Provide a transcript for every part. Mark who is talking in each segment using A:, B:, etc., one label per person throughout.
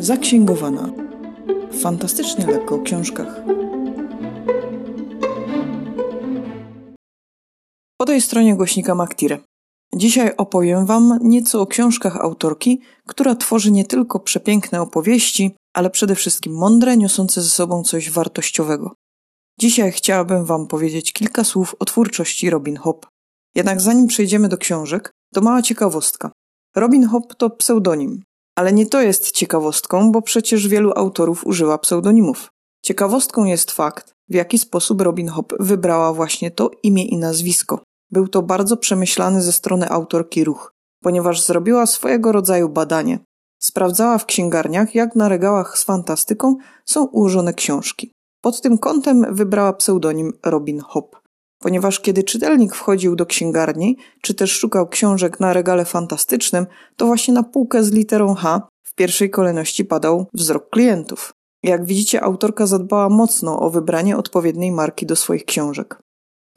A: Zaksięgowana. Fantastycznie lekko o książkach. Po tej stronie głośnika Maktire. Dzisiaj opowiem Wam nieco o książkach autorki, która tworzy nie tylko przepiękne opowieści, ale przede wszystkim mądre, niosące ze sobą coś wartościowego. Dzisiaj chciałabym Wam powiedzieć kilka słów o twórczości Robin Hobb. Jednak zanim przejdziemy do książek, to mała ciekawostka. Robin Hobb to pseudonim, ale nie to jest ciekawostką, bo przecież wielu autorów używa pseudonimów. Ciekawostką jest fakt, w jaki sposób Robin Hobb wybrała właśnie to imię i nazwisko. Był to bardzo przemyślany ze strony autorki ruch, ponieważ zrobiła swojego rodzaju badanie. Sprawdzała w księgarniach, jak na regałach z fantastyką są ułożone książki. Pod tym kątem wybrała pseudonim Robin Hobb, ponieważ kiedy czytelnik wchodził do księgarni, czy też szukał książek na regale fantastycznym, to właśnie na półkę z literą H w pierwszej kolejności padał wzrok klientów. Jak widzicie, autorka zadbała mocno o wybranie odpowiedniej marki do swoich książek.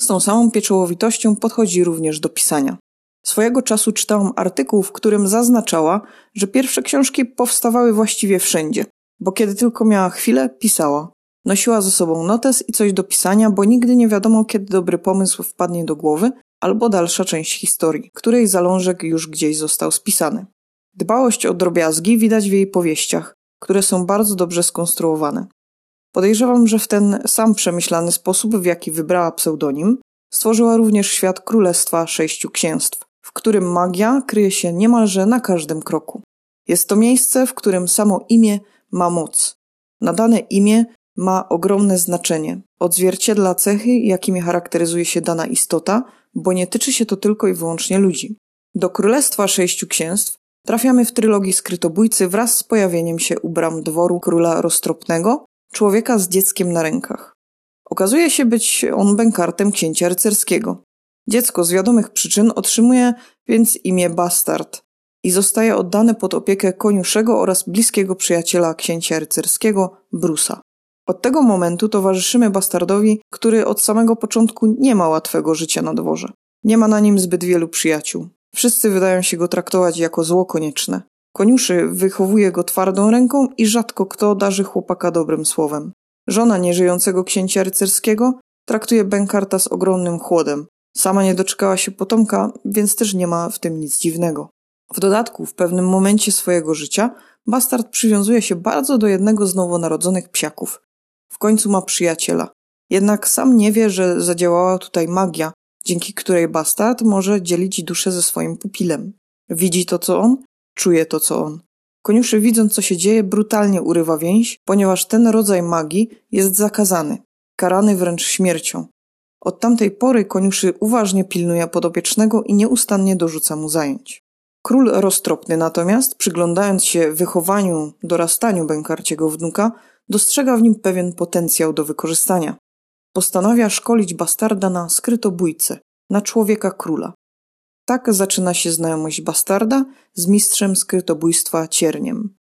A: Z tą samą pieczołowitością podchodzi również do pisania. Swojego czasu czytałam artykuł, w którym zaznaczała, że pierwsze książki powstawały właściwie wszędzie, bo kiedy tylko miała chwilę, pisała. Nosiła ze sobą notes i coś do pisania, bo nigdy nie wiadomo, kiedy dobry pomysł wpadnie do głowy, albo dalsza część historii, której zalążek już gdzieś został spisany. Dbałość o drobiazgi widać w jej powieściach, które są bardzo dobrze skonstruowane. Podejrzewam, że w ten sam przemyślany sposób, w jaki wybrała pseudonim, stworzyła również świat Królestwa Sześciu Księstw, w którym magia kryje się niemalże na każdym kroku. Jest to miejsce, w którym samo imię ma moc. Nadane imię ma ogromne znaczenie. Odzwierciedla cechy, jakimi charakteryzuje się dana istota, bo nie tyczy się to tylko i wyłącznie ludzi. Do Królestwa Sześciu Księstw trafiamy w trylogii Skrytobójcy wraz z pojawieniem się u bram dworu króla roztropnego, człowieka z dzieckiem na rękach. Okazuje się być on bękartem księcia rycerskiego. Dziecko z wiadomych przyczyn otrzymuje więc imię Bastard i zostaje oddane pod opiekę koniuszego oraz bliskiego przyjaciela księcia rycerskiego, Brusa. Od tego momentu towarzyszymy bastardowi, który od samego początku nie ma łatwego życia na dworze. Nie ma na nim zbyt wielu przyjaciół. Wszyscy wydają się go traktować jako zło konieczne. Koniuszy wychowuje go twardą ręką i rzadko kto darzy chłopaka dobrym słowem. Żona nieżyjącego księcia rycerskiego traktuje Benkarta z ogromnym chłodem. Sama nie doczekała się potomka, więc też nie ma w tym nic dziwnego. W dodatku, w pewnym momencie swojego życia, bastard przywiązuje się bardzo do jednego z nowonarodzonych psiaków. W końcu ma przyjaciela. Jednak sam nie wie, że zadziałała tutaj magia, dzięki której bastard może dzielić duszę ze swoim pupilem. Widzi to, co on, czuje to, co on. Koniuszy, widząc, co się dzieje, brutalnie urywa więź, ponieważ ten rodzaj magii jest zakazany, karany wręcz śmiercią. Od tamtej pory koniuszy uważnie pilnuje podopiecznego i nieustannie dorzuca mu zajęć. Król roztropny natomiast, przyglądając się wychowaniu, dorastaniu bękarciego wnuka, dostrzega w nim pewien potencjał do wykorzystania. Postanawia szkolić bastarda na skrytobójcę, na człowieka króla. Tak zaczyna się znajomość bastarda z mistrzem skrytobójstwa cierniem.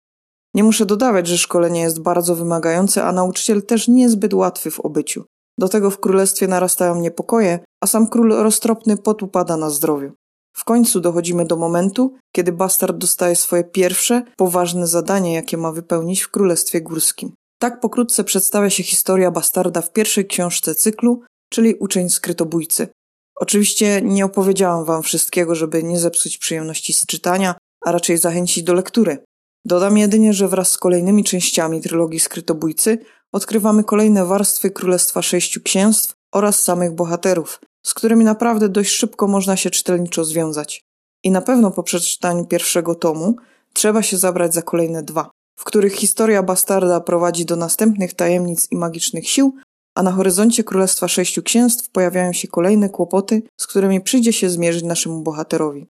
A: Nie muszę dodawać, że szkolenie jest bardzo wymagające, a nauczyciel też niezbyt łatwy w obyciu. Do tego w królestwie narastają niepokoje, a sam król roztropny potupada na zdrowiu. W końcu dochodzimy do momentu, kiedy bastard dostaje swoje pierwsze, poważne zadanie, jakie ma wypełnić w Królestwie Górskim. Tak pokrótce przedstawia się historia bastarda w pierwszej książce cyklu, czyli Uczeń Skrytobójcy. Oczywiście nie opowiedziałam wam wszystkiego, żeby nie zepsuć przyjemności z czytania, a raczej zachęcić do lektury. Dodam jedynie, że wraz z kolejnymi częściami trylogii Skrytobójcy odkrywamy kolejne warstwy Królestwa Sześciu Księstw oraz samych bohaterów, z którymi naprawdę dość szybko można się czytelniczo związać. I na pewno po przeczytaniu pierwszego tomu trzeba się zabrać za kolejne dwa, w których historia bastarda prowadzi do następnych tajemnic i magicznych sił, a na horyzoncie Królestwa Sześciu Księstw pojawiają się kolejne kłopoty, z którymi przyjdzie się zmierzyć naszemu bohaterowi.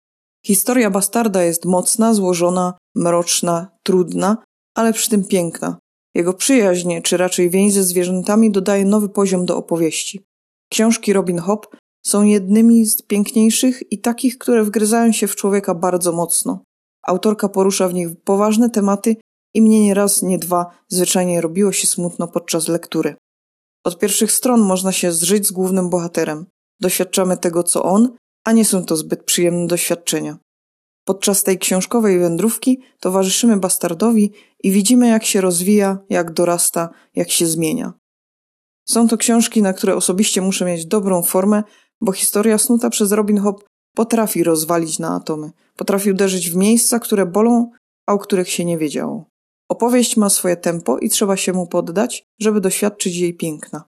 A: Historia bastarda jest mocna, złożona, mroczna, trudna, ale przy tym piękna. Jego przyjaźń, czy raczej więź ze zwierzętami dodaje nowy poziom do opowieści. Książki Robin Hobb są jednymi z piękniejszych i takich, które wgryzają się w człowieka bardzo mocno. Autorka porusza w nich poważne tematy i mnie nie raz, nie dwa zwyczajnie robiło się smutno podczas lektury. Od pierwszych stron można się zżyć z głównym bohaterem. Doświadczamy tego, co on, a nie są to zbyt przyjemne doświadczenia. Podczas tej książkowej wędrówki towarzyszymy bastardowi i widzimy, jak się rozwija, jak dorasta, jak się zmienia. Są to książki, na które osobiście muszę mieć dobrą formę, bo historia snuta przez Robin Hood potrafi rozwalić na atomy, potrafi uderzyć w miejsca, które bolą, a o których się nie wiedziało. Opowieść ma swoje tempo i trzeba się mu poddać, żeby doświadczyć jej piękna.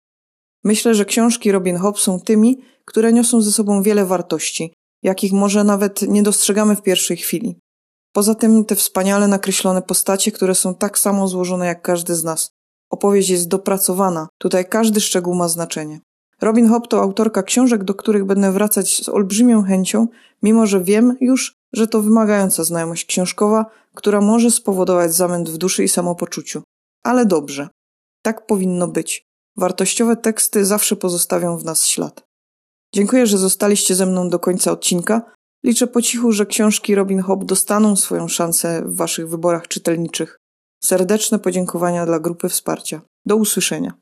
A: Myślę, że książki Robin Hood są tymi, które niosą ze sobą wiele wartości, jakich może nawet nie dostrzegamy w pierwszej chwili. Poza tym te wspaniale nakreślone postacie, które są tak samo złożone jak każdy z nas. Opowieść jest dopracowana, tutaj każdy szczegół ma znaczenie. Robin Hobb to autorka książek, do których będę wracać z olbrzymią chęcią, mimo że wiem już, że to wymagająca znajomość książkowa, która może spowodować zamęt w duszy i samopoczuciu. Ale dobrze. Tak powinno być. Wartościowe teksty zawsze pozostawią w nas ślad. Dziękuję, że zostaliście ze mną do końca odcinka. Liczę po cichu, że książki Robin Hobb dostaną swoją szansę w Waszych wyborach czytelniczych. Serdeczne podziękowania dla grupy wsparcia. Do usłyszenia.